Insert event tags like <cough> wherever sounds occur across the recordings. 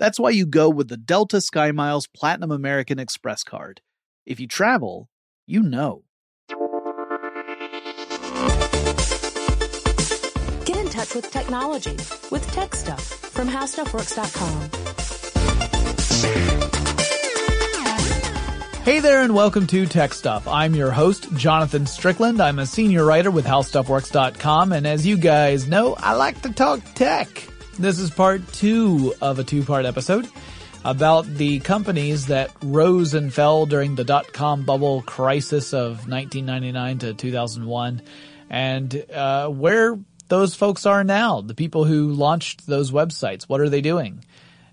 That's why you go with the Delta SkyMiles Platinum American Express card. If you travel, you know. Get in touch with technology with Tech Stuff from HowStuffWorks.com. Hey there, and welcome to Tech Stuff. I'm your host, Jonathan Strickland. I'm a senior writer with HowStuffWorks.com, and as you guys know, I like to talk tech. This is part two of a two-part episode about the companies that rose and fell during the dot-com bubble crisis of 1999 to 2001, and uh, where those folks are now. The people who launched those websites, what are they doing?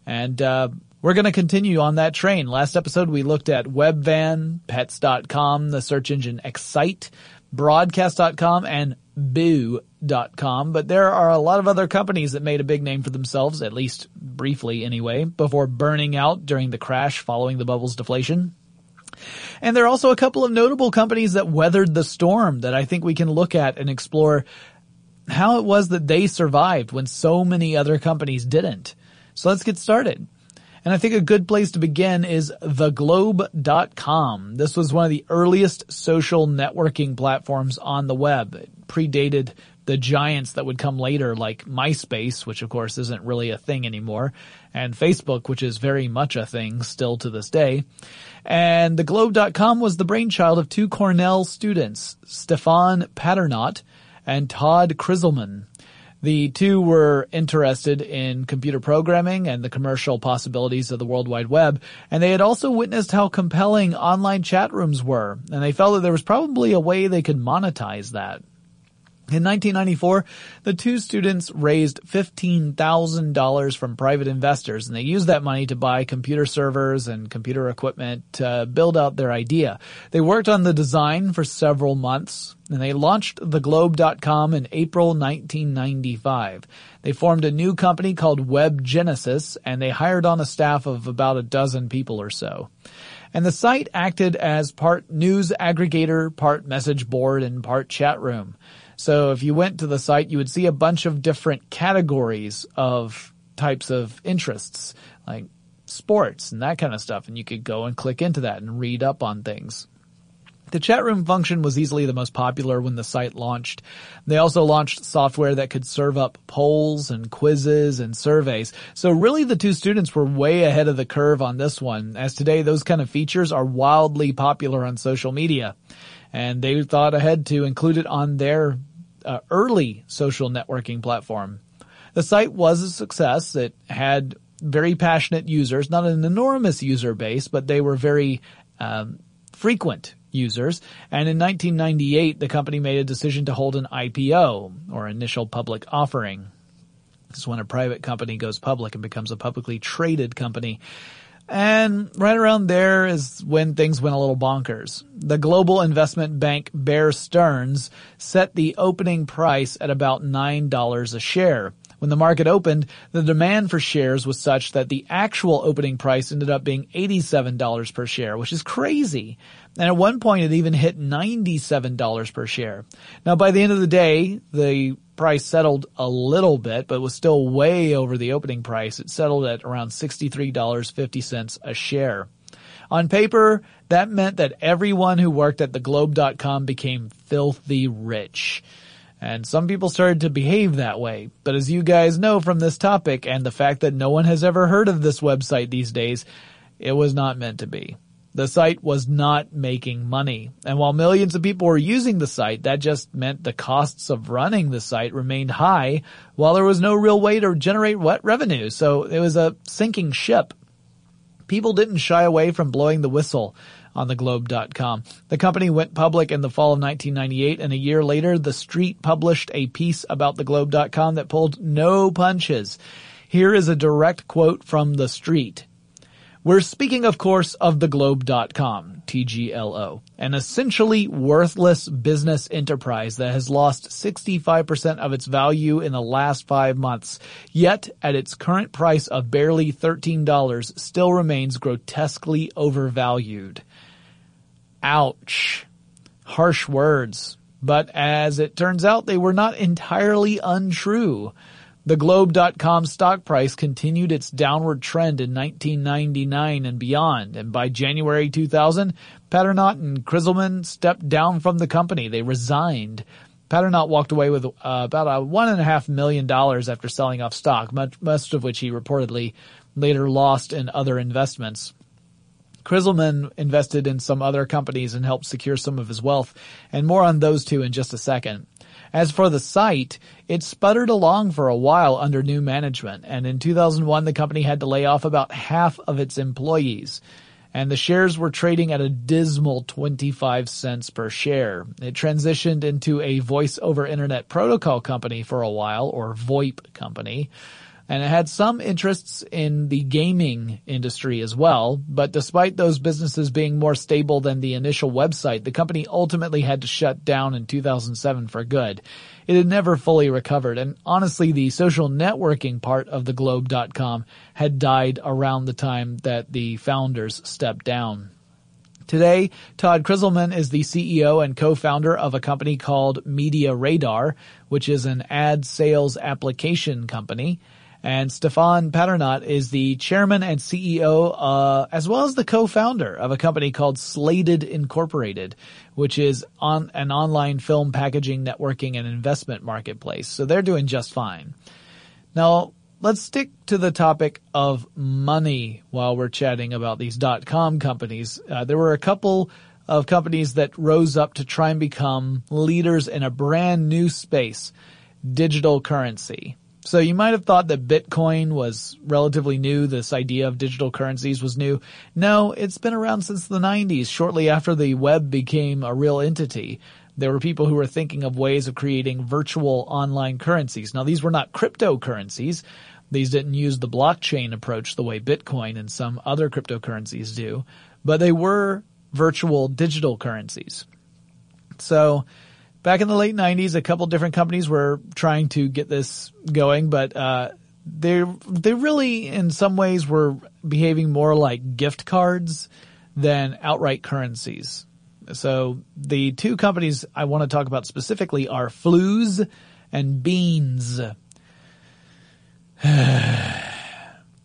And uh, we're going to continue on that train. Last episode we looked at Webvan, Pets.com, the search engine Excite, Broadcast.com, and Boo.com, but there are a lot of other companies that made a big name for themselves, at least briefly anyway, before burning out during the crash following the bubble's deflation. And there are also a couple of notable companies that weathered the storm that I think we can look at and explore how it was that they survived when so many other companies didn't. So let's get started. And I think a good place to begin is theglobe.com. This was one of the earliest social networking platforms on the web. It predated the giants that would come later like MySpace, which of course isn't really a thing anymore, and Facebook, which is very much a thing still to this day. And theglobe.com was the brainchild of two Cornell students, Stephan Paternot and Todd Krizelman. The two were interested in computer programming and the commercial possibilities of the World Wide Web, and they had also witnessed how compelling online chat rooms were, and they felt that there was probably a way they could monetize that. In 1994, the two students raised $15,000 from private investors and they used that money to buy computer servers and computer equipment to build out their idea. They worked on the design for several months and they launched theglobe.com in April 1995. They formed a new company called Web Genesis and they hired on a staff of about a dozen people or so. And the site acted as part news aggregator, part message board, and part chat room. So if you went to the site, you would see a bunch of different categories of types of interests, like sports and that kind of stuff. And you could go and click into that and read up on things. The chat room function was easily the most popular when the site launched. They also launched software that could serve up polls and quizzes and surveys. So really the two students were way ahead of the curve on this one, as today those kind of features are wildly popular on social media. And they thought ahead to include it on their uh, early social networking platform. The site was a success. It had very passionate users, not an enormous user base, but they were very um, frequent users. And in 1998, the company made a decision to hold an IPO, or initial public offering. This is when a private company goes public and becomes a publicly traded company. And right around there is when things went a little bonkers. The global investment bank Bear Stearns set the opening price at about $9 a share. When the market opened, the demand for shares was such that the actual opening price ended up being $87 per share, which is crazy. And at one point it even hit $97 per share. Now by the end of the day, the price settled a little bit, but was still way over the opening price. It settled at around $63.50 a share. On paper, that meant that everyone who worked at theglobe.com became filthy rich. And some people started to behave that way. But as you guys know from this topic and the fact that no one has ever heard of this website these days, it was not meant to be. The site was not making money. And while millions of people were using the site, that just meant the costs of running the site remained high while there was no real way to generate what revenue. So it was a sinking ship. People didn't shy away from blowing the whistle on theglobe.com. The company went public in the fall of 1998 and a year later the street published a piece about theglobe.com that pulled no punches. Here is a direct quote from the street. We're speaking, of course, of theglobe.com, TGLO, an essentially worthless business enterprise that has lost 65% of its value in the last five months, yet at its current price of barely $13 still remains grotesquely overvalued. Ouch. Harsh words. But as it turns out, they were not entirely untrue. The Globe.com stock price continued its downward trend in 1999 and beyond, and by January 2000, Paternot and Krizelman stepped down from the company. They resigned. Paternot walked away with uh, about a one and a half million dollars after selling off stock, much, most of which he reportedly later lost in other investments. Krizelman invested in some other companies and helped secure some of his wealth, and more on those two in just a second. As for the site, it sputtered along for a while under new management, and in 2001 the company had to lay off about half of its employees. And the shares were trading at a dismal 25 cents per share. It transitioned into a voice over internet protocol company for a while, or VoIP company and it had some interests in the gaming industry as well. But despite those businesses being more stable than the initial website, the company ultimately had to shut down in 2007 for good. It had never fully recovered, and honestly, the social networking part of the Globe.com had died around the time that the founders stepped down. Today, Todd Krizelman is the CEO and co-founder of a company called Media Radar, which is an ad sales application company. And Stephan Paternot is the chairman and CEO, uh, as well as the co-founder of a company called Slated Incorporated, which is on an online film packaging, networking, and investment marketplace. So they're doing just fine. Now, let's stick to the topic of money while we're chatting about these dot-com companies. Uh, there were a couple of companies that rose up to try and become leaders in a brand new space, digital currency. So you might have thought that Bitcoin was relatively new. This idea of digital currencies was new. No, it's been around since the 90s, shortly after the web became a real entity. There were people who were thinking of ways of creating virtual online currencies. Now these were not cryptocurrencies. These didn't use the blockchain approach the way Bitcoin and some other cryptocurrencies do, but they were virtual digital currencies. So back in the late 90s, a couple different companies were trying to get this going, but uh, they they really, in some ways, were behaving more like gift cards than outright currencies. So the two companies I want to talk about specifically are Flooz and Beenz. <sighs>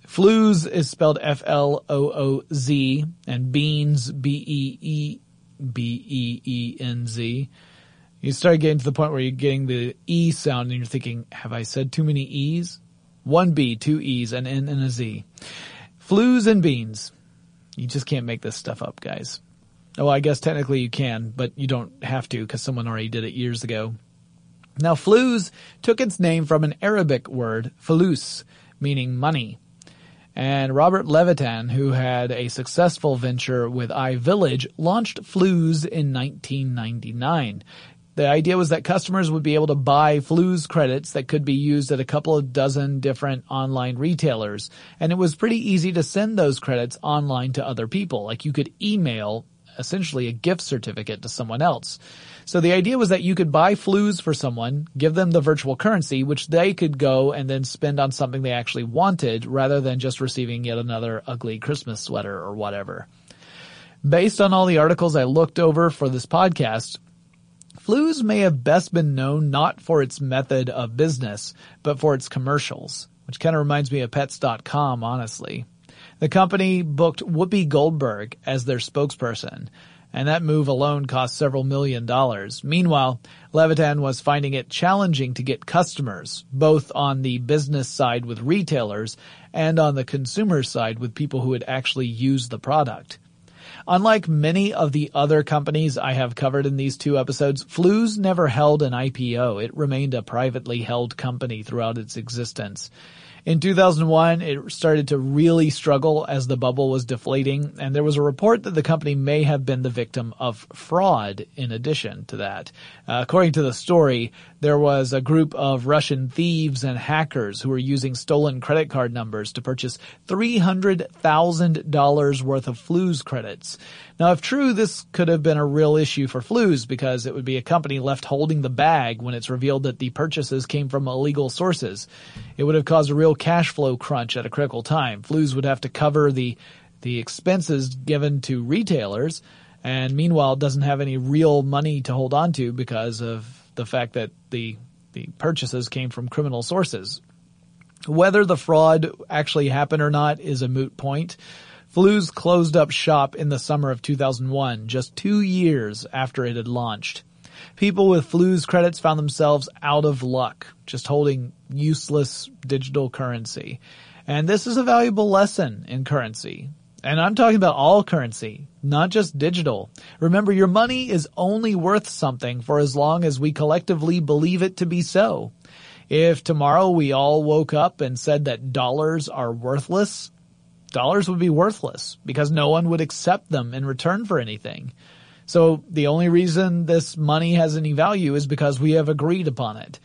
Flooz is spelled F L O O Z and Beenz B E E B-E-E-N-Z. You start getting to the point where you're getting the E sound and you're thinking, have I said too many E's? One B, two E's, an N and a Z. Flooz and Beenz. You just can't make this stuff up, guys. Oh, I guess technically you can, but you don't have to because someone already did it years ago. Now, Flooz took its name from an Arabic word, falus, meaning money. And Robert Levitan, who had a successful venture with iVillage, launched Flooz in 1999. The idea was that customers would be able to buy Flooz credits that could be used at a couple of dozen different online retailers. And it was pretty easy to send those credits online to other people. Like you could email essentially a gift certificate to someone else. So the idea was that you could buy Flooz for someone, give them the virtual currency, which they could go and then spend on something they actually wanted rather than just receiving yet another ugly Christmas sweater or whatever. Based on all the articles I looked over for this podcast, Flooz may have best been known not for its method of business, but for its commercials, which kind of reminds me of pets.com, honestly. The company booked Whoopi Goldberg as their spokesperson, and that move alone cost several million dollars. Meanwhile, Levitan was finding it challenging to get customers, both on the business side with retailers and on the consumer side with people who would actually use the product. Unlike many of the other companies I have covered in these two episodes, Flooz never held an IPO. It remained a privately held company throughout its existence. In 2001, it started to really struggle as the bubble was deflating, and there was a report that the company may have been the victim of fraud in addition to that. Uh, according to the story, there was a group of Russian thieves and hackers who were using stolen credit card numbers to purchase $300,000 worth of Flooz credits. Now, if true, this could have been a real issue for Flooz because it would be a company left holding the bag when it's revealed that the purchases came from illegal sources. It would have caused a real cash flow crunch at a critical time. Flooz would have to cover the the expenses given to retailers and meanwhile doesn't have any real money to hold on to because of the fact that the the purchases came from criminal sources. Whether the fraud actually happened or not is a moot point. Flooz closed up shop in the summer of 2001, just two years after it had launched. People with Flooz credits found themselves out of luck, just holding useless digital currency. And this is a valuable lesson in currency. And I'm talking about all currency, not just digital. Remember, your money is only worth something for as long as we collectively believe it to be so. If tomorrow we all woke up and said that dollars are worthless, dollars would be worthless because no one would accept them in return for anything. So the only reason this money has any value is because we have agreed upon it.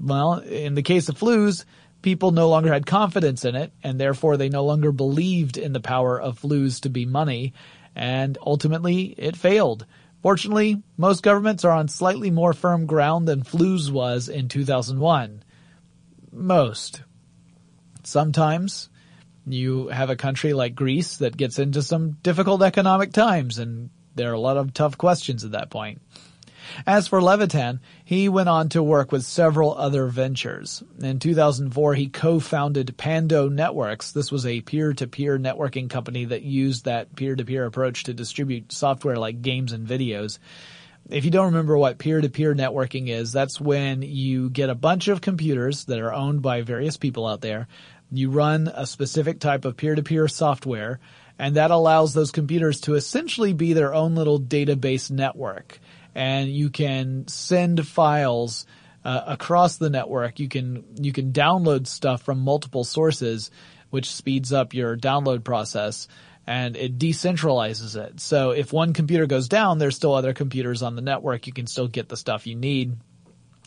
Well, in the case of Flooz, people no longer had confidence in it and therefore they no longer believed in the power of Flooz to be money and ultimately it failed. Fortunately, most governments are on slightly more firm ground than Flooz was in 2001. Most. Sometimes you have a country like Greece that gets into some difficult economic times and there are a lot of tough questions at that point. As for Levitan, he went on to work with several other ventures. In 2004, he co-founded Pando Networks. This was a peer-to-peer networking company that used that peer-to-peer approach to distribute software like games and videos. If you don't remember what peer-to-peer networking is, that's when you get a bunch of computers that are owned by various people out there you run a specific type of peer-to-peer software, and that allows those computers to essentially be their own little database network. And you can send files uh, across the network. You can you can download stuff from multiple sources, which speeds up your download process and it decentralizes it. So if one computer goes down, there's still other computers on the network. You can still get the stuff you need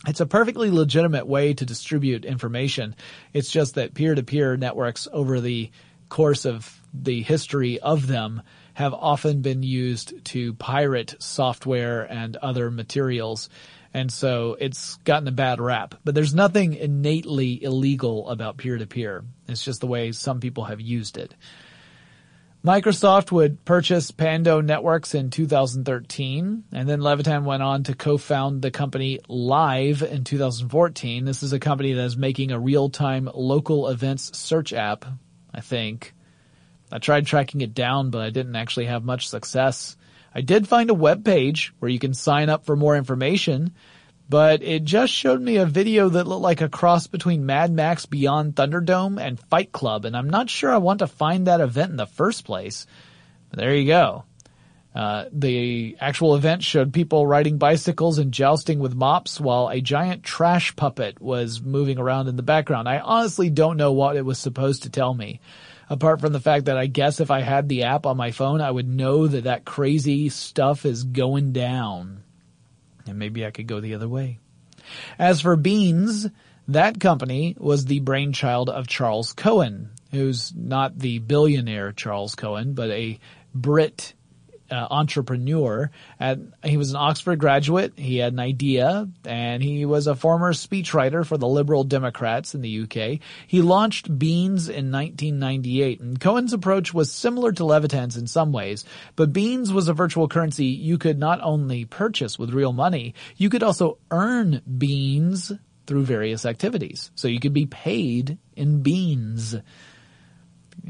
it's a perfectly legitimate way to distribute information. It's just that peer-to-peer networks over the course of the history of them have often been used to pirate software and other materials. And so it's gotten a bad rap. But there's nothing innately illegal about peer-to-peer. It's just the way some people have used it. Microsoft would purchase Pando Networks in 2013, and then Levitan went on to co-found the company Live in 2014. This is a company that is making a real-time local events search app, I think. I tried tracking it down, but I didn't actually have much success. I did find a web page where you can sign up for more information, but it just showed me a video that looked like a cross between Mad Max Beyond Thunderdome and Fight Club, and I'm not sure I want to find that event in the first place. But there you go. Uh, the actual event showed people riding bicycles and jousting with mops while a giant trash puppet was moving around in the background. I honestly don't know what it was supposed to tell me. Apart from the fact that I guess if I had the app on my phone, I would know that that crazy stuff is going down. And maybe I could go the other way. As for Beenz, that company was the brainchild of Charles Cohen, who's not the billionaire Charles Cohen, but a Brit uh, entrepreneur. At, he was an Oxford graduate. He had an idea, and he was a former speechwriter for the Liberal Democrats in the UK. He launched Beenz in 1998, and Cohen's approach was similar to Levitan's in some ways, but Beenz was a virtual currency you could not only purchase with real money, you could also earn Beenz through various activities. So you could be paid in beans.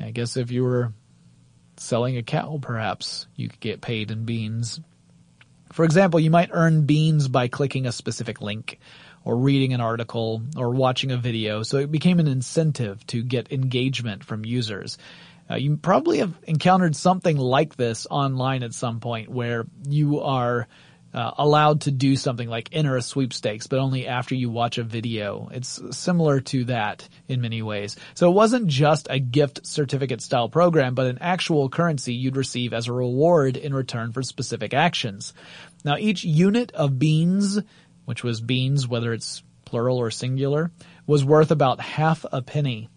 I guess if you were selling a cow, perhaps you could get paid in beans. For example, you might earn Beenz by clicking a specific link or reading an article or watching a video. So it became an incentive to get engagement from users. Uh, you probably have encountered something like this online at some point where you are uh, allowed to do something like enter a sweepstakes, but only after you watch a video. It's similar to that in many ways. So it wasn't just a gift certificate style program, but an actual currency you'd receive as a reward in return for specific actions. Now each unit of Beenz, which was Beenz, whether it's plural or singular, was worth about half a penny.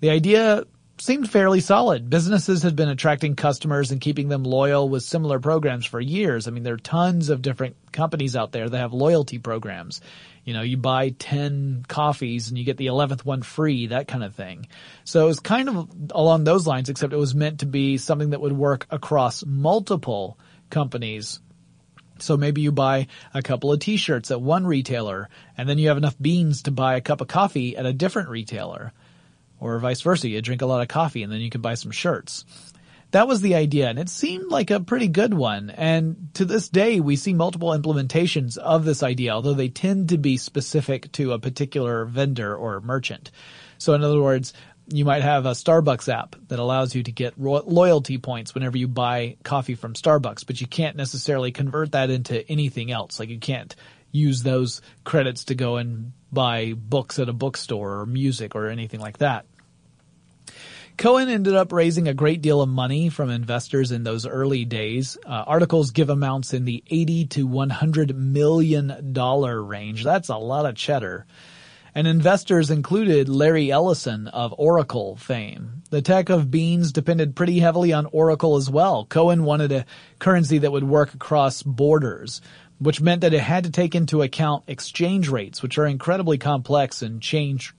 The idea seemed fairly solid. Businesses had been attracting customers and keeping them loyal with similar programs for years. I mean, there are tons of different companies out there that have loyalty programs. You know, you buy 10 coffees and you get the 11th one free, that kind of thing. So it was kind of along those lines, except it was meant to be something that would work across multiple companies so maybe you buy a couple of t-shirts at one retailer and then you have enough Beenz to buy a cup of coffee at a different retailer or vice versa. You drink a lot of coffee and then you can buy some shirts. That was the idea and it seemed like a pretty good one. And to this day, we see multiple implementations of this idea, although they tend to be specific to a particular vendor or merchant. So in other words, you might have a Starbucks app that allows you to get loyalty points whenever you buy coffee from Starbucks, but you can't necessarily convert that into anything else. Like you can't use those credits to go and buy books at a bookstore or music or anything like that. Cohen ended up raising a great deal of money from investors in those early days. Uh, articles give amounts in the 80 to 100 million dollar range. That's a lot of cheddar. And investors included Larry Ellison of Oracle fame. The tech of Beenz depended pretty heavily on Oracle as well. Cohen wanted a currency that would work across borders which meant that it had to take into account exchange rates, which are incredibly complex and change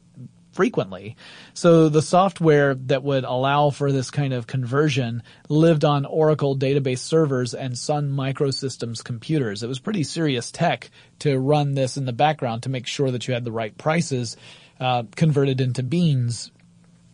frequently. So the software that would allow for this kind of conversion lived on Oracle database servers and Sun Microsystems computers. It was pretty serious tech to run this in the background to make sure that you had the right prices uh, converted into Beenz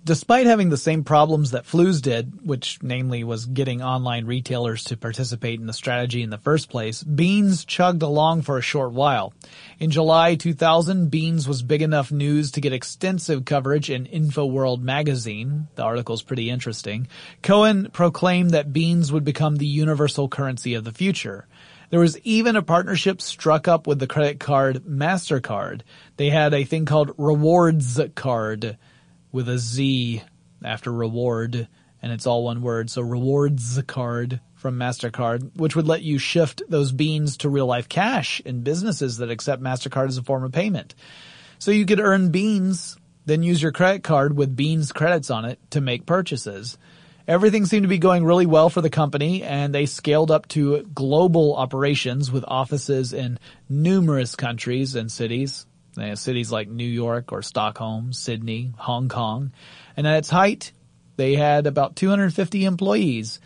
Despite having the same problems that Flooz did, which namely was getting online retailers to participate in the strategy in the first place, Beenz chugged along for a short while. In July 2000, Beenz was big enough news to get extensive coverage in InfoWorld magazine. The article's pretty interesting. Cohen proclaimed that Beenz would become the universal currency of the future. There was even a partnership struck up with the credit card MasterCard. They had a thing called Rewards Card with a Z after reward, and it's all one word. So rewards card from MasterCard, which would let you shift those Beenz to real life cash in businesses that accept MasterCard as a form of payment. So you could earn Beenz, then use your credit card with Beenz credits on it to make purchases. Everything seemed to be going really well for the company and they scaled up to global operations with offices in numerous countries and cities. Cities like New York or Stockholm, Sydney, Hong Kong. And at its height, they had about 250 employees.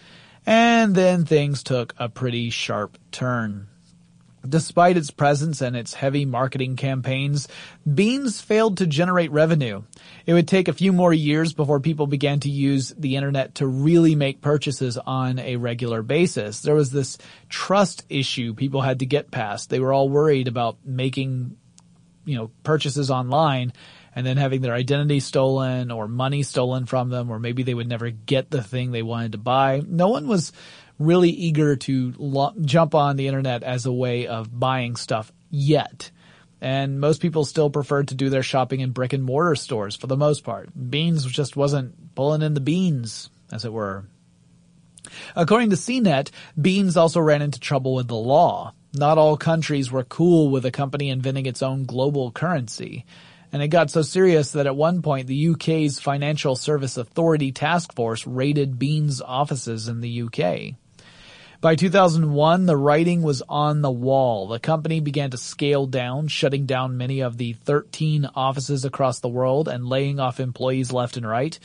And then things took a pretty sharp turn. Despite its presence and its heavy marketing campaigns, Beenz failed to generate revenue. It would take a few more years before people began to use the internet to really make purchases on a regular basis. There was this trust issue people had to get past. They were all worried about making, you know, purchases online and then having their identity stolen or money stolen from them, or maybe they would never get the thing they wanted to buy. No one was really eager to lo- jump on the internet as a way of buying stuff yet. And most people still preferred to do their shopping in brick and mortar stores for the most part. Beenz just wasn't pulling in the beans, as it were. According to CNET, Beenz also ran into trouble with the law. Not all countries were cool with a company inventing its own global currency. And it got so serious that at one point the UK's Financial Service Authority Task Force raided Beenz' offices in the UK. By 2001, the writing was on the wall. The company began to scale down, shutting down many of the 13 offices across the world and laying off employees left and right.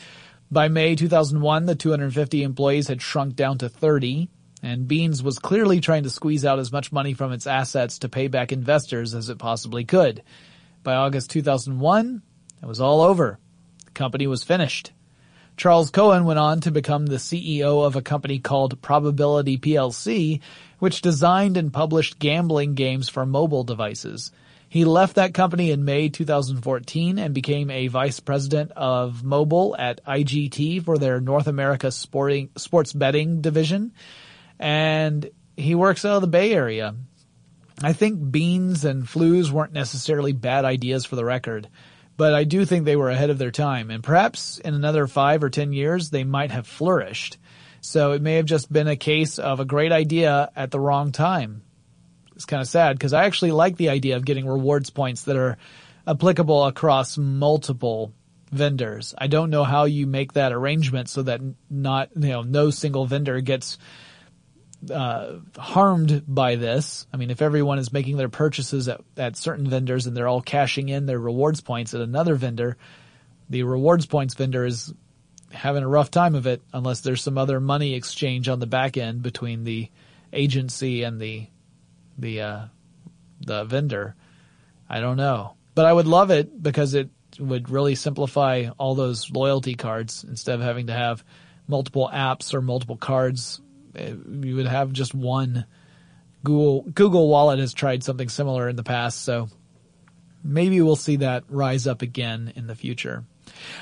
By May 2001, the 250 employees had shrunk down to 30, and Beenz was clearly trying to squeeze out as much money from its assets to pay back investors as it possibly could. By August 2001, it was all over. The company was finished. Charles Cohen went on to become the CEO of a company called Probability PLC, which designed and published gambling games for mobile devices. He left that company in May 2014 and became a vice president of mobile at IGT for their North America sporting, sports betting division. And he works out of the Bay Area. I think Beenz and Flooz weren't necessarily bad ideas for the record but I do think they were ahead of their time, and perhaps in another five or ten years they might have flourished. So it may have just been a case of a great idea at the wrong time. It's kind of sad because I actually like the idea of getting rewards points that are applicable across multiple vendors. I don't know how you make that arrangement so that not, you know, no single vendor gets uh, harmed by this. I mean, if everyone is making their purchases at, at certain vendors and they're all cashing in their rewards points at another vendor, the rewards points vendor is having a rough time of it unless there's some other money exchange on the back end between the agency and the the uh, the vendor. I don't know, but I would love it because it would really simplify all those loyalty cards instead of having to have multiple apps or multiple cards you would have just one. Google Google Wallet has tried something similar in the past, so maybe we'll see that rise up again in the future.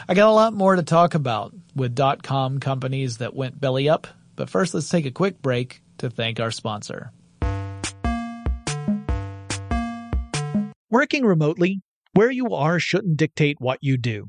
I got a lot more to talk about with dot com companies that went belly up, but first let's take a quick break to thank our sponsor. Working remotely, where you are shouldn't dictate what you do.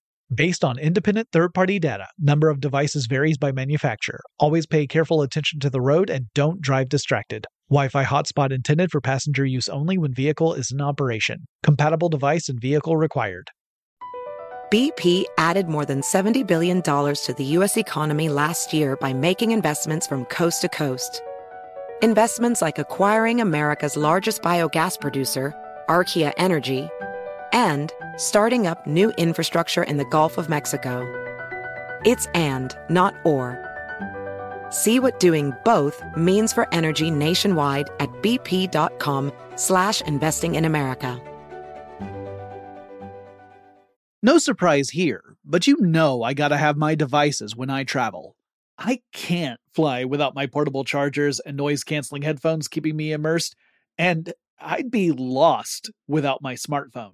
Based on independent third party data, number of devices varies by manufacturer. Always pay careful attention to the road and don't drive distracted. Wi Fi hotspot intended for passenger use only when vehicle is in operation. Compatible device and vehicle required. BP added more than $70 billion to the U.S. economy last year by making investments from coast to coast. Investments like acquiring America's largest biogas producer, Archaea Energy and starting up new infrastructure in the Gulf of Mexico. It's and, not or. See what doing both means for energy nationwide at bp.com slash investing in America. No surprise here, but you know I gotta have my devices when I travel. I can't fly without my portable chargers and noise canceling headphones keeping me immersed, and I'd be lost without my smartphone.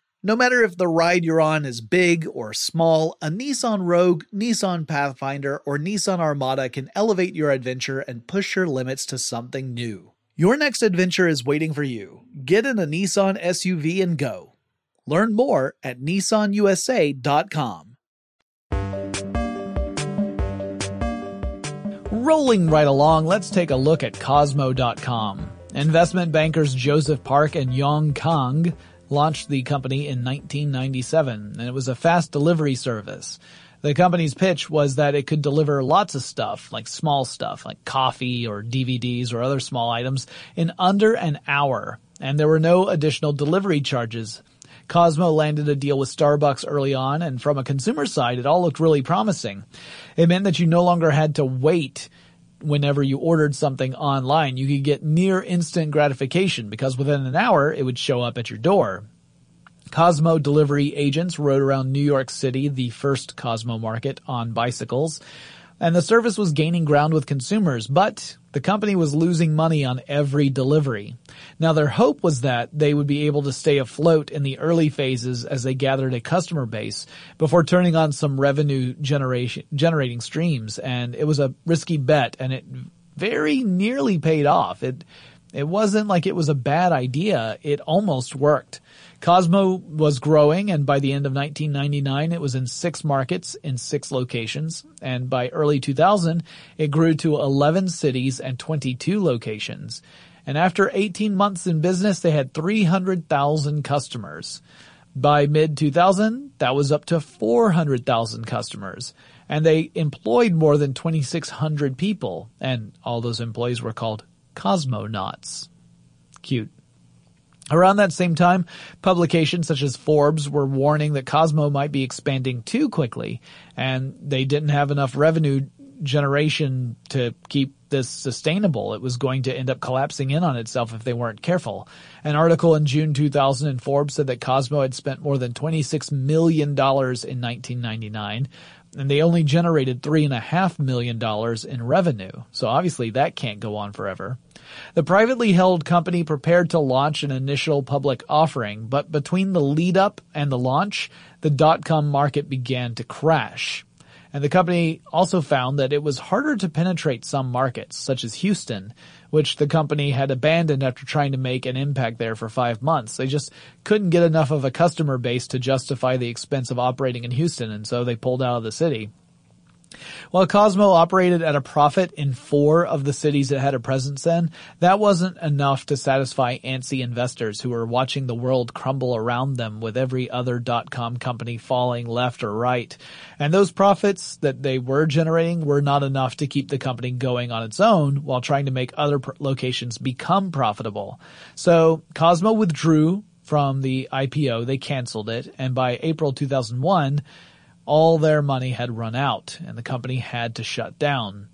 No matter if the ride you're on is big or small, a Nissan Rogue, Nissan Pathfinder, or Nissan Armada can elevate your adventure and push your limits to something new. Your next adventure is waiting for you. Get in a Nissan SUV and go. Learn more at nissanusa.com. Rolling right along, let's take a look at Kozmo.com. Investment bankers Joseph Park and Yong Kang launched the company in 1997, and it was a fast delivery service. The company's pitch was that it could deliver lots of stuff, like small stuff, like coffee or DVDs or other small items, in under an hour, and there were no additional delivery charges. Kozmo landed a deal with Starbucks early on, and from a consumer side, it all looked really promising. It meant that you no longer had to wait whenever you ordered something online, you could get near instant gratification because within an hour it would show up at your door. Kozmo delivery agents rode around New York City, the first Kozmo market, on bicycles and the service was gaining ground with consumers, but the company was losing money on every delivery. Now their hope was that they would be able to stay afloat in the early phases as they gathered a customer base before turning on some revenue generation, generating streams. And it was a risky bet and it very nearly paid off. It, it wasn't like it was a bad idea. It almost worked. Kozmo was growing and by the end of 1999 it was in six markets in six locations and by early 2000 it grew to 11 cities and 22 locations. And after 18 months in business they had 300,000 customers. By mid 2000 that was up to 400,000 customers and they employed more than 2600 people and all those employees were called cosmonauts. Cute. Around that same time, publications such as Forbes were warning that Kozmo might be expanding too quickly, and they didn't have enough revenue generation to keep this sustainable. It was going to end up collapsing in on itself if they weren't careful. An article in June 2000 in Forbes said that Kozmo had spent more than $26 million in 1999, and they only generated $3.5 million in revenue. So obviously that can't go on forever. The privately held company prepared to launch an initial public offering, but between the lead up and the launch, the dot-com market began to crash. And the company also found that it was harder to penetrate some markets, such as Houston, which the company had abandoned after trying to make an impact there for five months. They just couldn't get enough of a customer base to justify the expense of operating in Houston, and so they pulled out of the city. While Kozmo operated at a profit in four of the cities it had a presence in, that wasn't enough to satisfy antsy investors who were watching the world crumble around them with every other dot-com company falling left or right. And those profits that they were generating were not enough to keep the company going on its own while trying to make other pr- locations become profitable. So Kozmo withdrew from the IPO, they canceled it, and by April 2001, all their money had run out and the company had to shut down.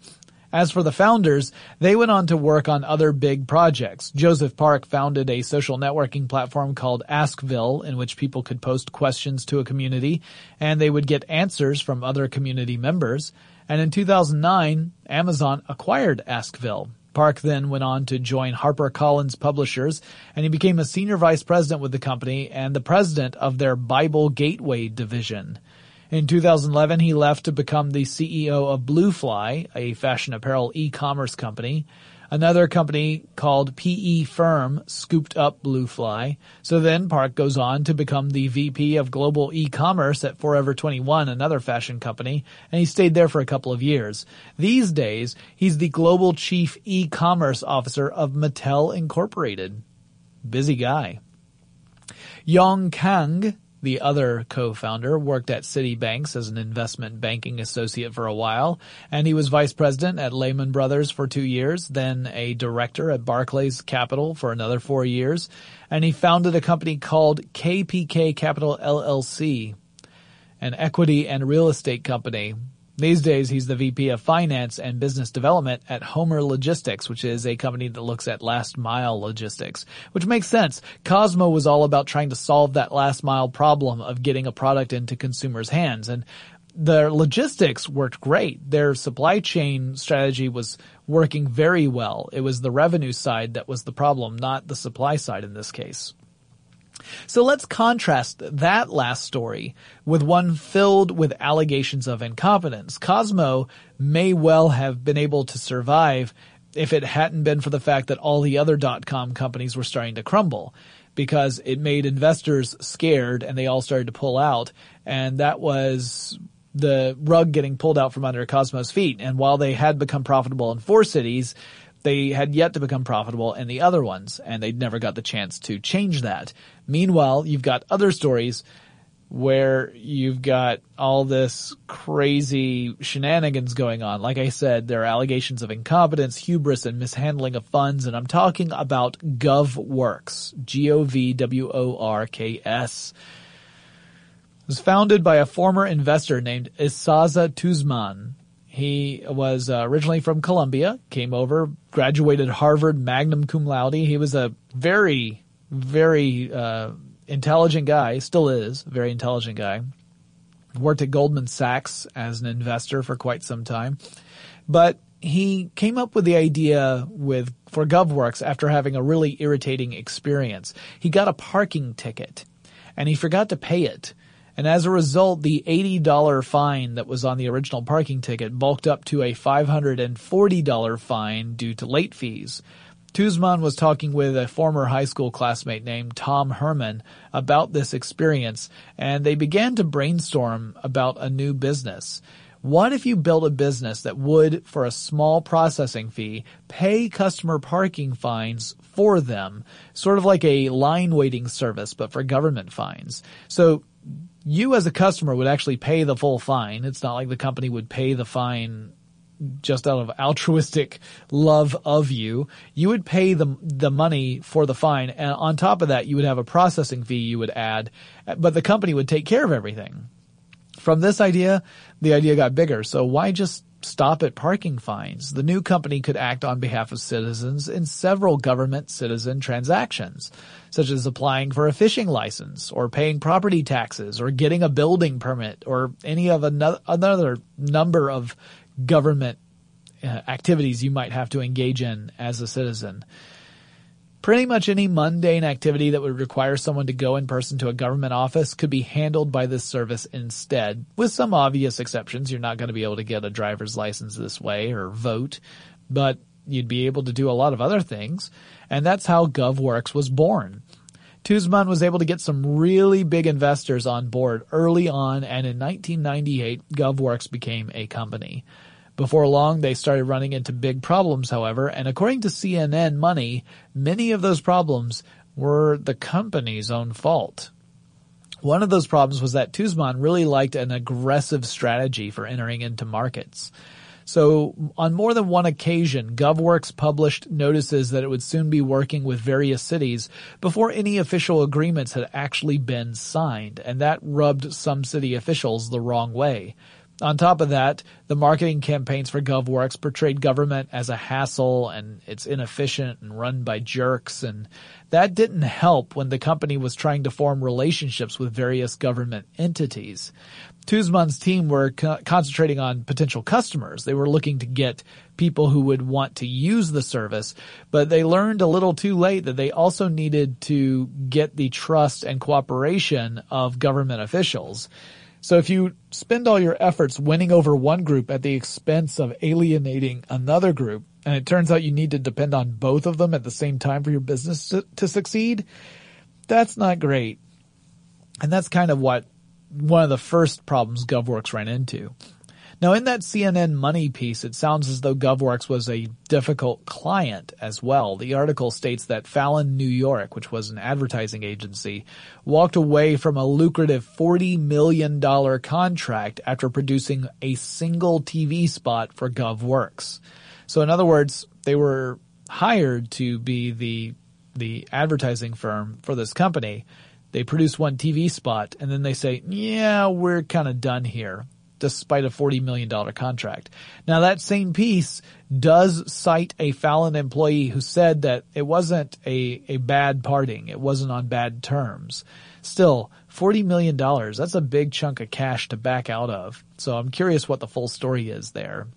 As for the founders, they went on to work on other big projects. Joseph Park founded a social networking platform called Askville in which people could post questions to a community and they would get answers from other community members. And in 2009, Amazon acquired Askville. Park then went on to join HarperCollins Publishers and he became a senior vice president with the company and the president of their Bible Gateway division. In 2011, he left to become the CEO of Bluefly, a fashion apparel e-commerce company. Another company called PE Firm scooped up Bluefly. So then Park goes on to become the VP of global e-commerce at Forever 21, another fashion company, and he stayed there for a couple of years. These days, he's the global chief e-commerce officer of Mattel Incorporated. Busy guy. Yong Kang the other co-founder worked at Citibank as an investment banking associate for a while, and he was vice president at Lehman Brothers for two years, then a director at Barclays Capital for another four years, and he founded a company called KPK Capital LLC, an equity and real estate company these days, he's the VP of Finance and Business Development at Homer Logistics, which is a company that looks at last mile logistics, which makes sense. Kozmo was all about trying to solve that last mile problem of getting a product into consumers' hands. And their logistics worked great. Their supply chain strategy was working very well. It was the revenue side that was the problem, not the supply side in this case. So let's contrast that last story with one filled with allegations of incompetence. Kozmo may well have been able to survive if it hadn't been for the fact that all the other dot-com companies were starting to crumble because it made investors scared and they all started to pull out and that was the rug getting pulled out from under Kozmo's feet. And while they had become profitable in four cities, they had yet to become profitable in the other ones, and they'd never got the chance to change that. Meanwhile, you've got other stories where you've got all this crazy shenanigans going on. Like I said, there are allegations of incompetence, hubris, and mishandling of funds, and I'm talking about GovWorks. G-O-V-W-O-R-K-S. It was founded by a former investor named Isaza Tuzman. He was uh, originally from Colombia, came over, graduated Harvard magna cum laude. He was a very, very uh, intelligent guy, still is a very intelligent guy. Worked at Goldman Sachs as an investor for quite some time. But he came up with the idea with for GovWorks after having a really irritating experience. He got a parking ticket and he forgot to pay it. And as a result, the $80 fine that was on the original parking ticket bulked up to a $540 fine due to late fees. Tuzman was talking with a former high school classmate named Tom Herman about this experience, and they began to brainstorm about a new business. What if you built a business that would, for a small processing fee, pay customer parking fines for them, sort of like a line waiting service, but for government fines? So you as a customer would actually pay the full fine. It's not like the company would pay the fine just out of altruistic love of you. You would pay the the money for the fine, and on top of that, you would have a processing fee you would add, but the company would take care of everything. From this idea, the idea got bigger. So why just stop at parking fines. The new company could act on behalf of citizens in several government citizen transactions, such as applying for a fishing license or paying property taxes or getting a building permit or any of another, another number of government uh, activities you might have to engage in as a citizen. Pretty much any mundane activity that would require someone to go in person to a government office could be handled by this service instead, with some obvious exceptions. You're not going to be able to get a driver's license this way or vote, but you'd be able to do a lot of other things. And that's how GovWorks was born. Tuzman was able to get some really big investors on board early on, and in 1998, GovWorks became a company. Before long, they started running into big problems, however, and according to CNN Money, many of those problems were the company's own fault. One of those problems was that Tuzman really liked an aggressive strategy for entering into markets. So on more than one occasion, GovWorks published notices that it would soon be working with various cities before any official agreements had actually been signed, and that rubbed some city officials the wrong way. On top of that, the marketing campaigns for GovWorks portrayed government as a hassle and it's inefficient and run by jerks and that didn't help when the company was trying to form relationships with various government entities. Tuzman's team were co- concentrating on potential customers. They were looking to get people who would want to use the service, but they learned a little too late that they also needed to get the trust and cooperation of government officials. So if you spend all your efforts winning over one group at the expense of alienating another group, and it turns out you need to depend on both of them at the same time for your business to, to succeed, that's not great. And that's kind of what one of the first problems GovWorks ran into. Now, in that CNN Money piece, it sounds as though GovWorks was a difficult client as well. The article states that Fallon New York, which was an advertising agency, walked away from a lucrative $40 million contract after producing a single TV spot for GovWorks. So in other words, they were hired to be the the advertising firm for this company. They produce one TV spot and then they say, yeah, we're kind of done here despite a $40 million contract. Now that same piece does cite a Fallon employee who said that it wasn't a, a bad parting. It wasn't on bad terms. Still, $40 million, that's a big chunk of cash to back out of. So I'm curious what the full story is there.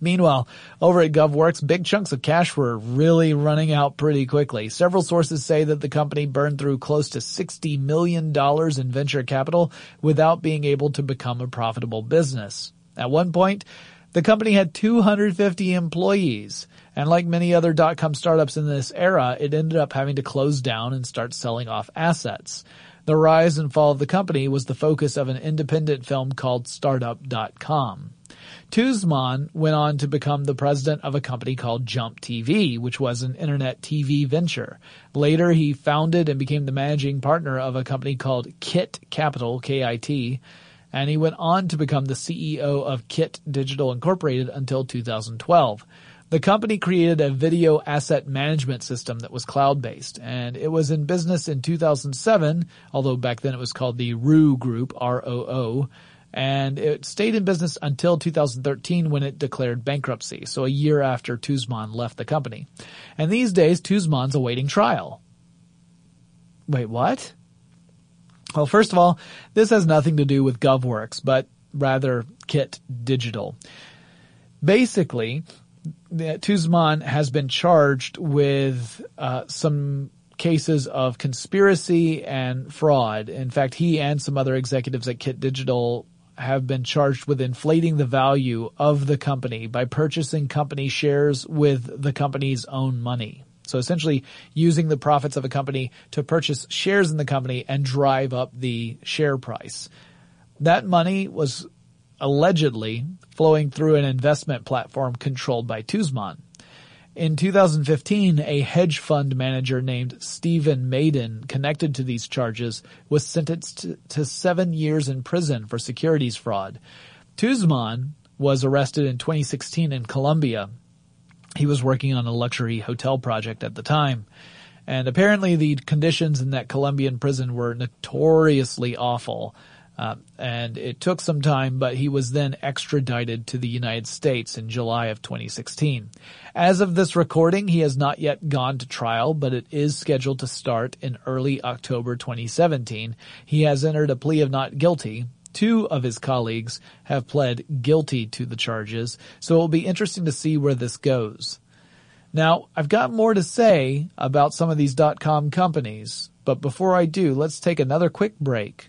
Meanwhile, over at GovWorks, big chunks of cash were really running out pretty quickly. Several sources say that the company burned through close to $60 million in venture capital without being able to become a profitable business. At one point, the company had 250 employees. And like many other dot-com startups in this era, it ended up having to close down and start selling off assets. The rise and fall of the company was the focus of an independent film called Startup.com. Tuzman went on to become the president of a company called Jump TV, which was an internet TV venture. Later, he founded and became the managing partner of a company called Kit Capital, K-I-T, and he went on to become the CEO of Kit Digital Incorporated until 2012. The company created a video asset management system that was cloud-based, and it was in business in 2007, although back then it was called the Roo Group, R-O-O, and it stayed in business until 2013 when it declared bankruptcy, so a year after Tuzman left the company. And these days, Tuzman's awaiting trial. Wait, what? Well, first of all, this has nothing to do with GovWorks, but rather Kit Digital. Basically, Tuzman has been charged with uh, some cases of conspiracy and fraud. In fact, he and some other executives at Kit Digital have been charged with inflating the value of the company by purchasing company shares with the company's own money. So essentially using the profits of a company to purchase shares in the company and drive up the share price. That money was allegedly flowing through an investment platform controlled by Tuzman. In 2015, a hedge fund manager named Stephen Maiden, connected to these charges, was sentenced to seven years in prison for securities fraud. Tuzman was arrested in 2016 in Colombia. He was working on a luxury hotel project at the time. And apparently the conditions in that Colombian prison were notoriously awful. Uh, and it took some time, but he was then extradited to the United States in July of 2016. As of this recording, he has not yet gone to trial, but it is scheduled to start in early October 2017. He has entered a plea of not guilty. Two of his colleagues have pled guilty to the charges, so it will be interesting to see where this goes. Now, I've got more to say about some of these dot-com companies, but before I do, let's take another quick break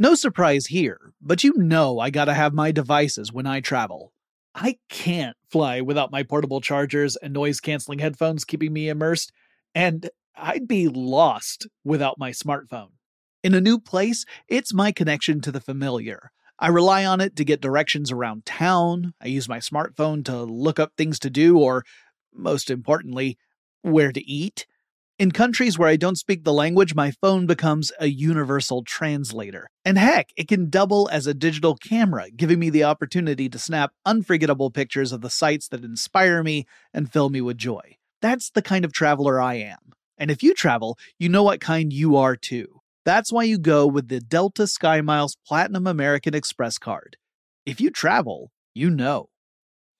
No surprise here, but you know I gotta have my devices when I travel. I can't fly without my portable chargers and noise canceling headphones keeping me immersed, and I'd be lost without my smartphone. In a new place, it's my connection to the familiar. I rely on it to get directions around town. I use my smartphone to look up things to do, or, most importantly, where to eat. In countries where I don't speak the language, my phone becomes a universal translator. And heck, it can double as a digital camera, giving me the opportunity to snap unforgettable pictures of the sights that inspire me and fill me with joy. That's the kind of traveler I am. And if you travel, you know what kind you are too. That's why you go with the Delta SkyMiles Platinum American Express card. If you travel, you know.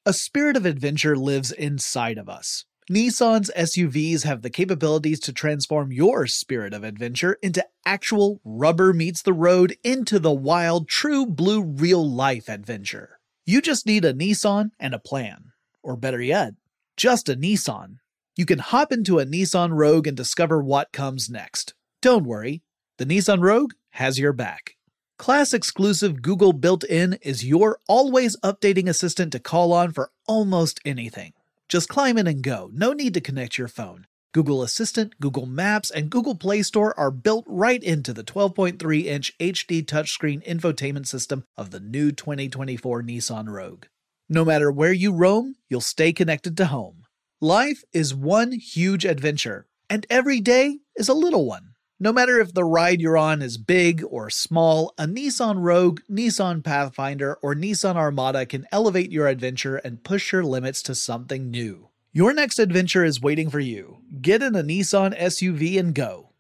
A spirit of adventure lives inside of us. Nissan's SUVs have the capabilities to transform your spirit of adventure into actual rubber meets the road into the wild, true blue real life adventure. You just need a Nissan and a plan. Or better yet, just a Nissan. You can hop into a Nissan Rogue and discover what comes next. Don't worry, the Nissan Rogue has your back. Class exclusive Google built in is your always updating assistant to call on for almost anything. Just climb in and go. No need to connect your phone. Google Assistant, Google Maps, and Google Play Store are built right into the 12.3 inch HD touchscreen infotainment system of the new 2024 Nissan Rogue. No matter where you roam, you'll stay connected to home. Life is one huge adventure, and every day is a little one. No matter if the ride you're on is big or small, a Nissan Rogue, Nissan Pathfinder, or Nissan Armada can elevate your adventure and push your limits to something new. Your next adventure is waiting for you. Get in a Nissan SUV and go.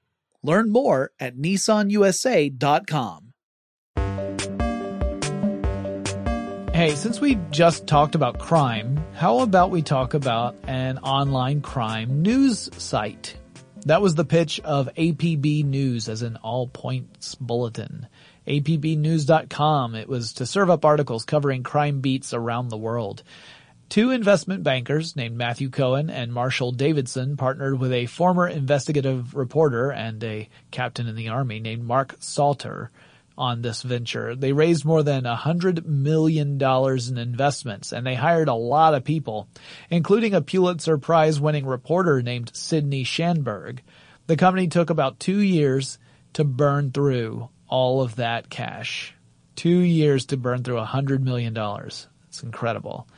Learn more at nissanusa.com. Hey, since we just talked about crime, how about we talk about an online crime news site? That was the pitch of APB News as an all points bulletin. APBnews.com. It was to serve up articles covering crime beats around the world. Two investment bankers named Matthew Cohen and Marshall Davidson partnered with a former investigative reporter and a captain in the army named Mark Sauter on this venture. They raised more than a hundred million dollars in investments and they hired a lot of people, including a Pulitzer Prize winning reporter named Sidney Schanberg. The company took about two years to burn through all of that cash. Two years to burn through a hundred million dollars. It's incredible.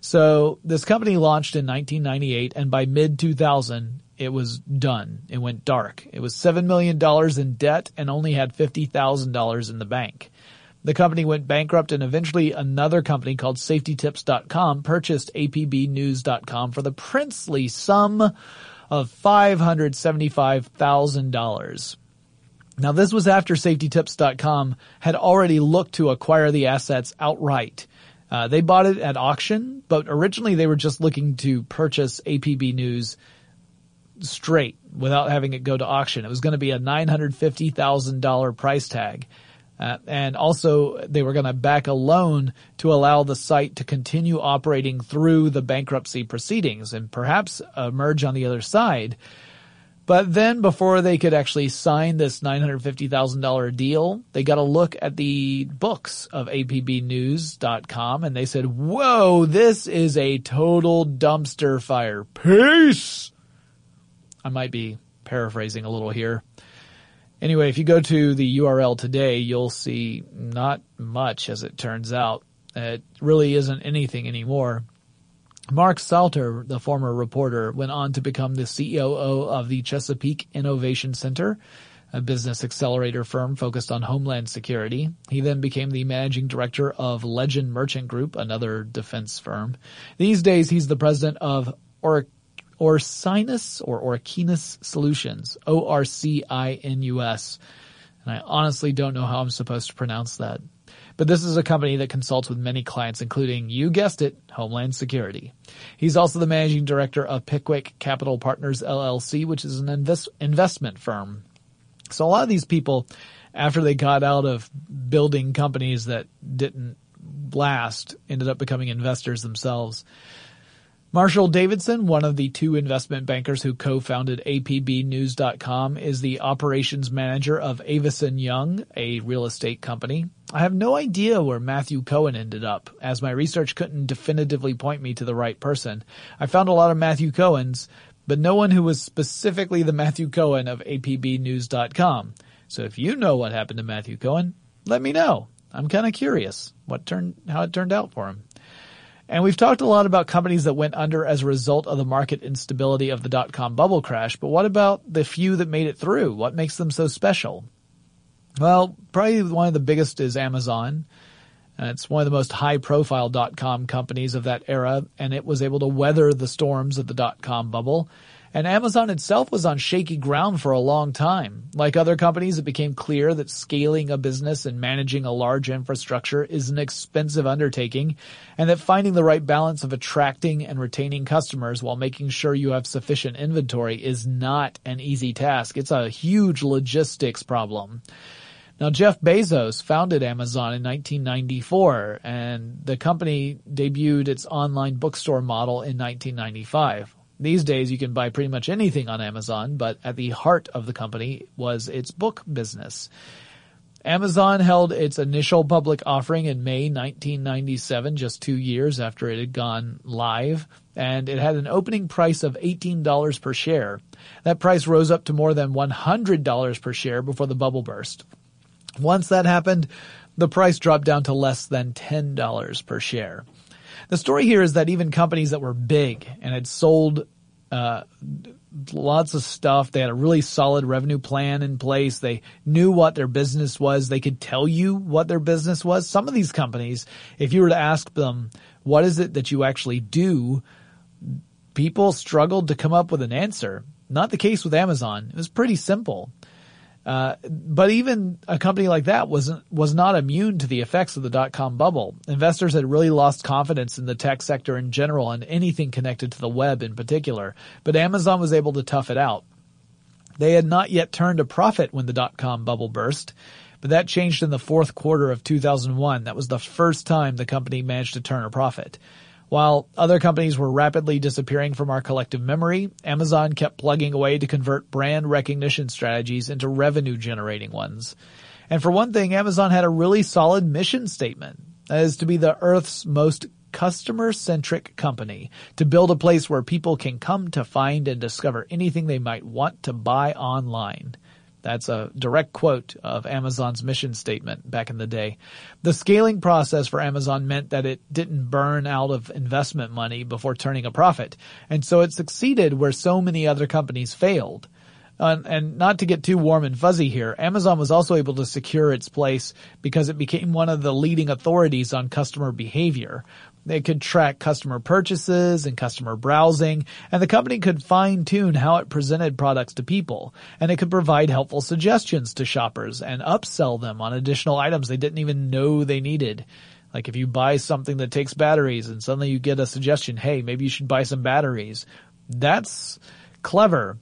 So this company launched in 1998 and by mid 2000 it was done. It went dark. It was $7 million in debt and only had $50,000 in the bank. The company went bankrupt and eventually another company called safetytips.com purchased apbnews.com for the princely sum of $575,000. Now this was after safetytips.com had already looked to acquire the assets outright. Uh, they bought it at auction, but originally they were just looking to purchase APB News straight without having it go to auction. It was going to be a $950,000 price tag. Uh, and also they were going to back a loan to allow the site to continue operating through the bankruptcy proceedings and perhaps emerge on the other side. But then before they could actually sign this $950,000 deal, they got a look at the books of apbnews.com and they said, whoa, this is a total dumpster fire. Peace! I might be paraphrasing a little here. Anyway, if you go to the URL today, you'll see not much as it turns out. It really isn't anything anymore. Mark Sauter, the former reporter, went on to become the COO of the Chesapeake Innovation Center, a business accelerator firm focused on homeland security. He then became the managing director of Legend Merchant Group, another defense firm. These days, he's the president of Oric Orcinus or Orcinus Solutions, O-R-C-I-N-U-S. And I honestly don't know how I'm supposed to pronounce that. But this is a company that consults with many clients, including, you guessed it, Homeland Security. He's also the managing director of Pickwick Capital Partners LLC, which is an invest- investment firm. So a lot of these people, after they got out of building companies that didn't last, ended up becoming investors themselves. Marshall Davidson, one of the two investment bankers who co-founded APBnews.com, is the operations manager of Avison Young, a real estate company. I have no idea where Matthew Cohen ended up, as my research couldn't definitively point me to the right person. I found a lot of Matthew Cohens, but no one who was specifically the Matthew Cohen of APBnews.com. So if you know what happened to Matthew Cohen, let me know. I'm kind of curious what turned, how it turned out for him. And we've talked a lot about companies that went under as a result of the market instability of the dot-com bubble crash, but what about the few that made it through? What makes them so special? Well, probably one of the biggest is Amazon. Uh, it's one of the most high profile dot-com companies of that era, and it was able to weather the storms of the dot-com bubble and Amazon itself was on shaky ground for a long time. Like other companies, it became clear that scaling a business and managing a large infrastructure is an expensive undertaking, and that finding the right balance of attracting and retaining customers while making sure you have sufficient inventory is not an easy task. It's a huge logistics problem. Now, Jeff Bezos founded Amazon in 1994, and the company debuted its online bookstore model in 1995. These days you can buy pretty much anything on Amazon, but at the heart of the company was its book business. Amazon held its initial public offering in May 1997, just two years after it had gone live, and it had an opening price of $18 per share. That price rose up to more than $100 per share before the bubble burst. Once that happened, the price dropped down to less than $10 per share. The story here is that even companies that were big and had sold uh, lots of stuff. They had a really solid revenue plan in place. They knew what their business was. They could tell you what their business was. Some of these companies, if you were to ask them, what is it that you actually do? People struggled to come up with an answer. Not the case with Amazon. It was pretty simple. Uh, but even a company like that wasn't was not immune to the effects of the dot com bubble. Investors had really lost confidence in the tech sector in general and anything connected to the web in particular. But Amazon was able to tough it out. They had not yet turned a profit when the dot com bubble burst, but that changed in the fourth quarter of 2001. That was the first time the company managed to turn a profit. While other companies were rapidly disappearing from our collective memory, Amazon kept plugging away to convert brand recognition strategies into revenue generating ones. And for one thing, Amazon had a really solid mission statement. That is to be the Earth's most customer centric company, to build a place where people can come to find and discover anything they might want to buy online. That's a direct quote of Amazon's mission statement back in the day. The scaling process for Amazon meant that it didn't burn out of investment money before turning a profit. And so it succeeded where so many other companies failed. And not to get too warm and fuzzy here, Amazon was also able to secure its place because it became one of the leading authorities on customer behavior. They could track customer purchases and customer browsing, and the company could fine tune how it presented products to people, and it could provide helpful suggestions to shoppers and upsell them on additional items they didn't even know they needed. Like if you buy something that takes batteries and suddenly you get a suggestion, hey, maybe you should buy some batteries. That's clever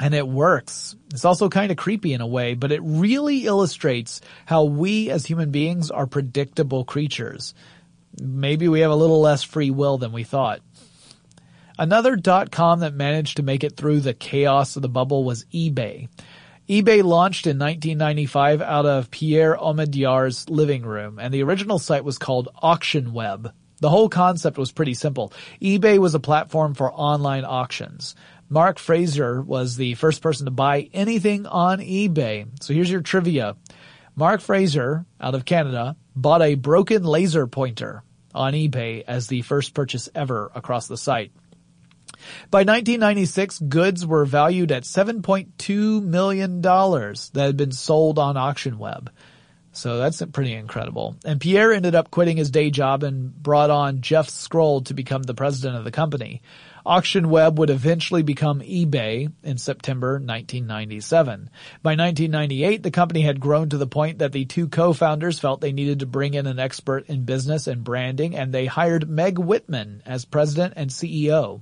and it works. It's also kind of creepy in a way, but it really illustrates how we as human beings are predictable creatures maybe we have a little less free will than we thought. Another dot com that managed to make it through the chaos of the bubble was eBay. eBay launched in 1995 out of Pierre Omidyar's living room, and the original site was called Auction Web. The whole concept was pretty simple. eBay was a platform for online auctions. Mark Fraser was the first person to buy anything on eBay. So here's your trivia. Mark Fraser, out of Canada, bought a broken laser pointer on eBay as the first purchase ever across the site. By 1996, goods were valued at $7.2 million that had been sold on AuctionWeb. So that's pretty incredible. And Pierre ended up quitting his day job and brought on Jeff Skoll to become the president of the company. Auction Web would eventually become eBay in September 1997. By 1998, the company had grown to the point that the two co-founders felt they needed to bring in an expert in business and branding, and they hired Meg Whitman as president and CEO.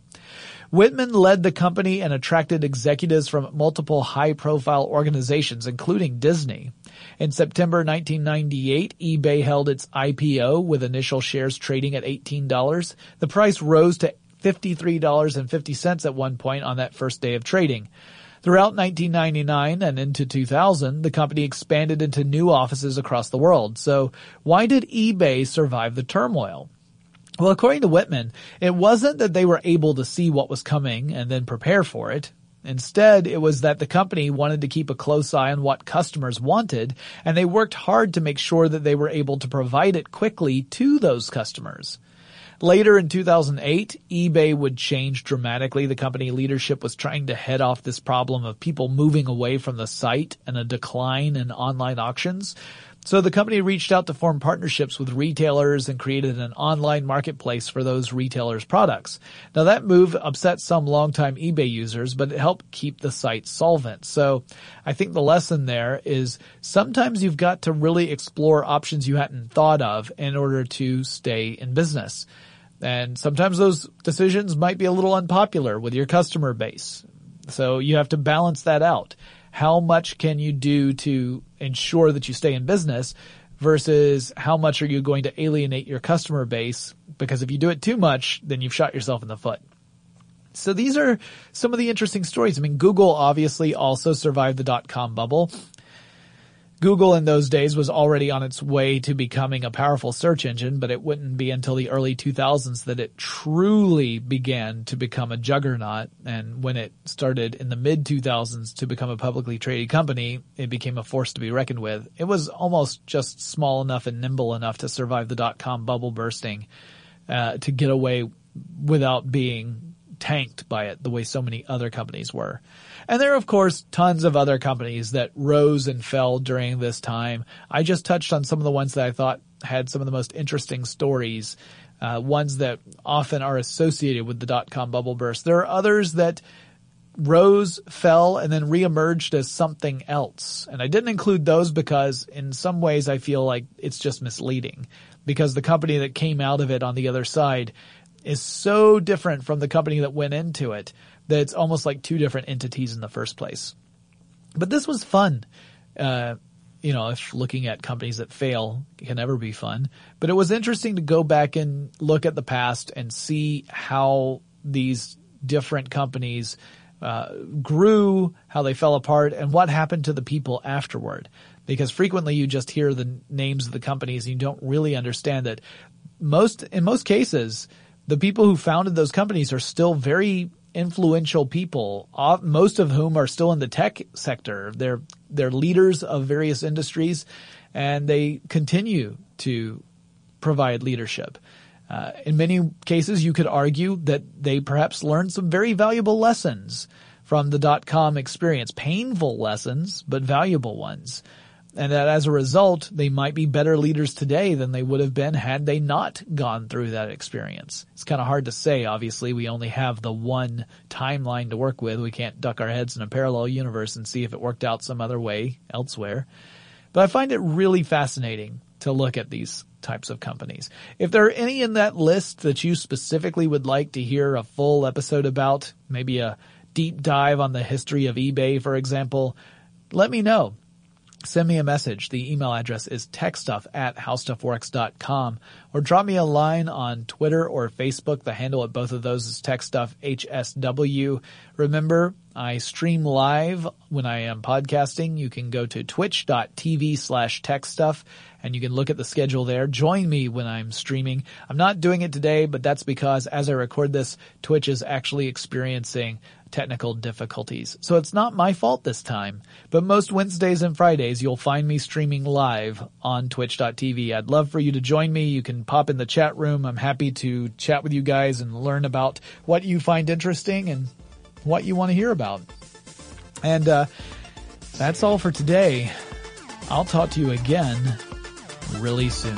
Whitman led the company and attracted executives from multiple high-profile organizations, including Disney. In September 1998, eBay held its IPO with initial shares trading at $18. The price rose to $53.50 at one point on that first day of trading. Throughout 1999 and into 2000, the company expanded into new offices across the world. So why did eBay survive the turmoil? Well, according to Whitman, it wasn't that they were able to see what was coming and then prepare for it. Instead, it was that the company wanted to keep a close eye on what customers wanted, and they worked hard to make sure that they were able to provide it quickly to those customers. Later in 2008, eBay would change dramatically. The company leadership was trying to head off this problem of people moving away from the site and a decline in online auctions. So the company reached out to form partnerships with retailers and created an online marketplace for those retailers' products. Now that move upset some longtime eBay users, but it helped keep the site solvent. So I think the lesson there is sometimes you've got to really explore options you hadn't thought of in order to stay in business. And sometimes those decisions might be a little unpopular with your customer base. So you have to balance that out how much can you do to ensure that you stay in business versus how much are you going to alienate your customer base? Because if you do it too much, then you've shot yourself in the foot. So these are some of the interesting stories. I mean, Google obviously also survived the dot com bubble. Google in those days was already on its way to becoming a powerful search engine, but it wouldn't be until the early 2000s that it truly began to become a juggernaut. And when it started in the mid 2000s to become a publicly traded company, it became a force to be reckoned with. It was almost just small enough and nimble enough to survive the dot com bubble bursting, uh, to get away without being tanked by it the way so many other companies were. And there are, of course, tons of other companies that rose and fell during this time. I just touched on some of the ones that I thought had some of the most interesting stories, uh, ones that often are associated with the dot-com bubble burst. There are others that rose, fell, and then reemerged as something else. And I didn't include those because in some ways I feel like it's just misleading because the company that came out of it on the other side is so different from the company that went into it that it's almost like two different entities in the first place. But this was fun. Uh, you know, if looking at companies that fail can ever be fun, but it was interesting to go back and look at the past and see how these different companies uh, grew, how they fell apart, and what happened to the people afterward. Because frequently you just hear the names of the companies and you don't really understand that most, in most cases, the people who founded those companies are still very influential people, most of whom are still in the tech sector. They're they're leaders of various industries, and they continue to provide leadership. Uh, in many cases, you could argue that they perhaps learned some very valuable lessons from the dot com experience, painful lessons, but valuable ones and that as a result, they might be better leaders today than they would have been had they not gone through that experience. It's kind of hard to say, obviously. We only have the one timeline to work with. We can't duck our heads in a parallel universe and see if it worked out some other way elsewhere. But I find it really fascinating to look at these types of companies. If there are any in that list that you specifically would like to hear a full episode about, maybe a deep dive on the history of eBay, for example, let me know send me a message. The email address is techstuff at howstuffworks.com or drop me a line on Twitter or Facebook. The handle at both of those is techstuffhsw. Remember, I stream live when I am podcasting. You can go to twitch.tv slash techstuff and you can look at the schedule there. Join me when I'm streaming. I'm not doing it today, but that's because as I record this, Twitch is actually experiencing technical difficulties. So it's not my fault this time. But most Wednesdays and Fridays, you'll find me streaming live on twitch.tv. I'd love for you to join me. You can pop in the chat room. I'm happy to chat with you guys and learn about what you find interesting and what you want to hear about. And, uh, that's all for today. I'll talk to you again really soon.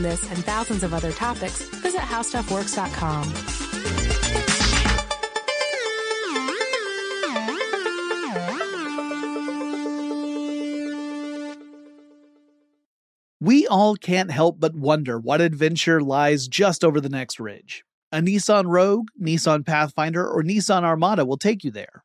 On this and thousands of other topics, visit howstuffworks.com. We all can't help but wonder what adventure lies just over the next ridge. A Nissan Rogue, Nissan Pathfinder, or Nissan Armada will take you there.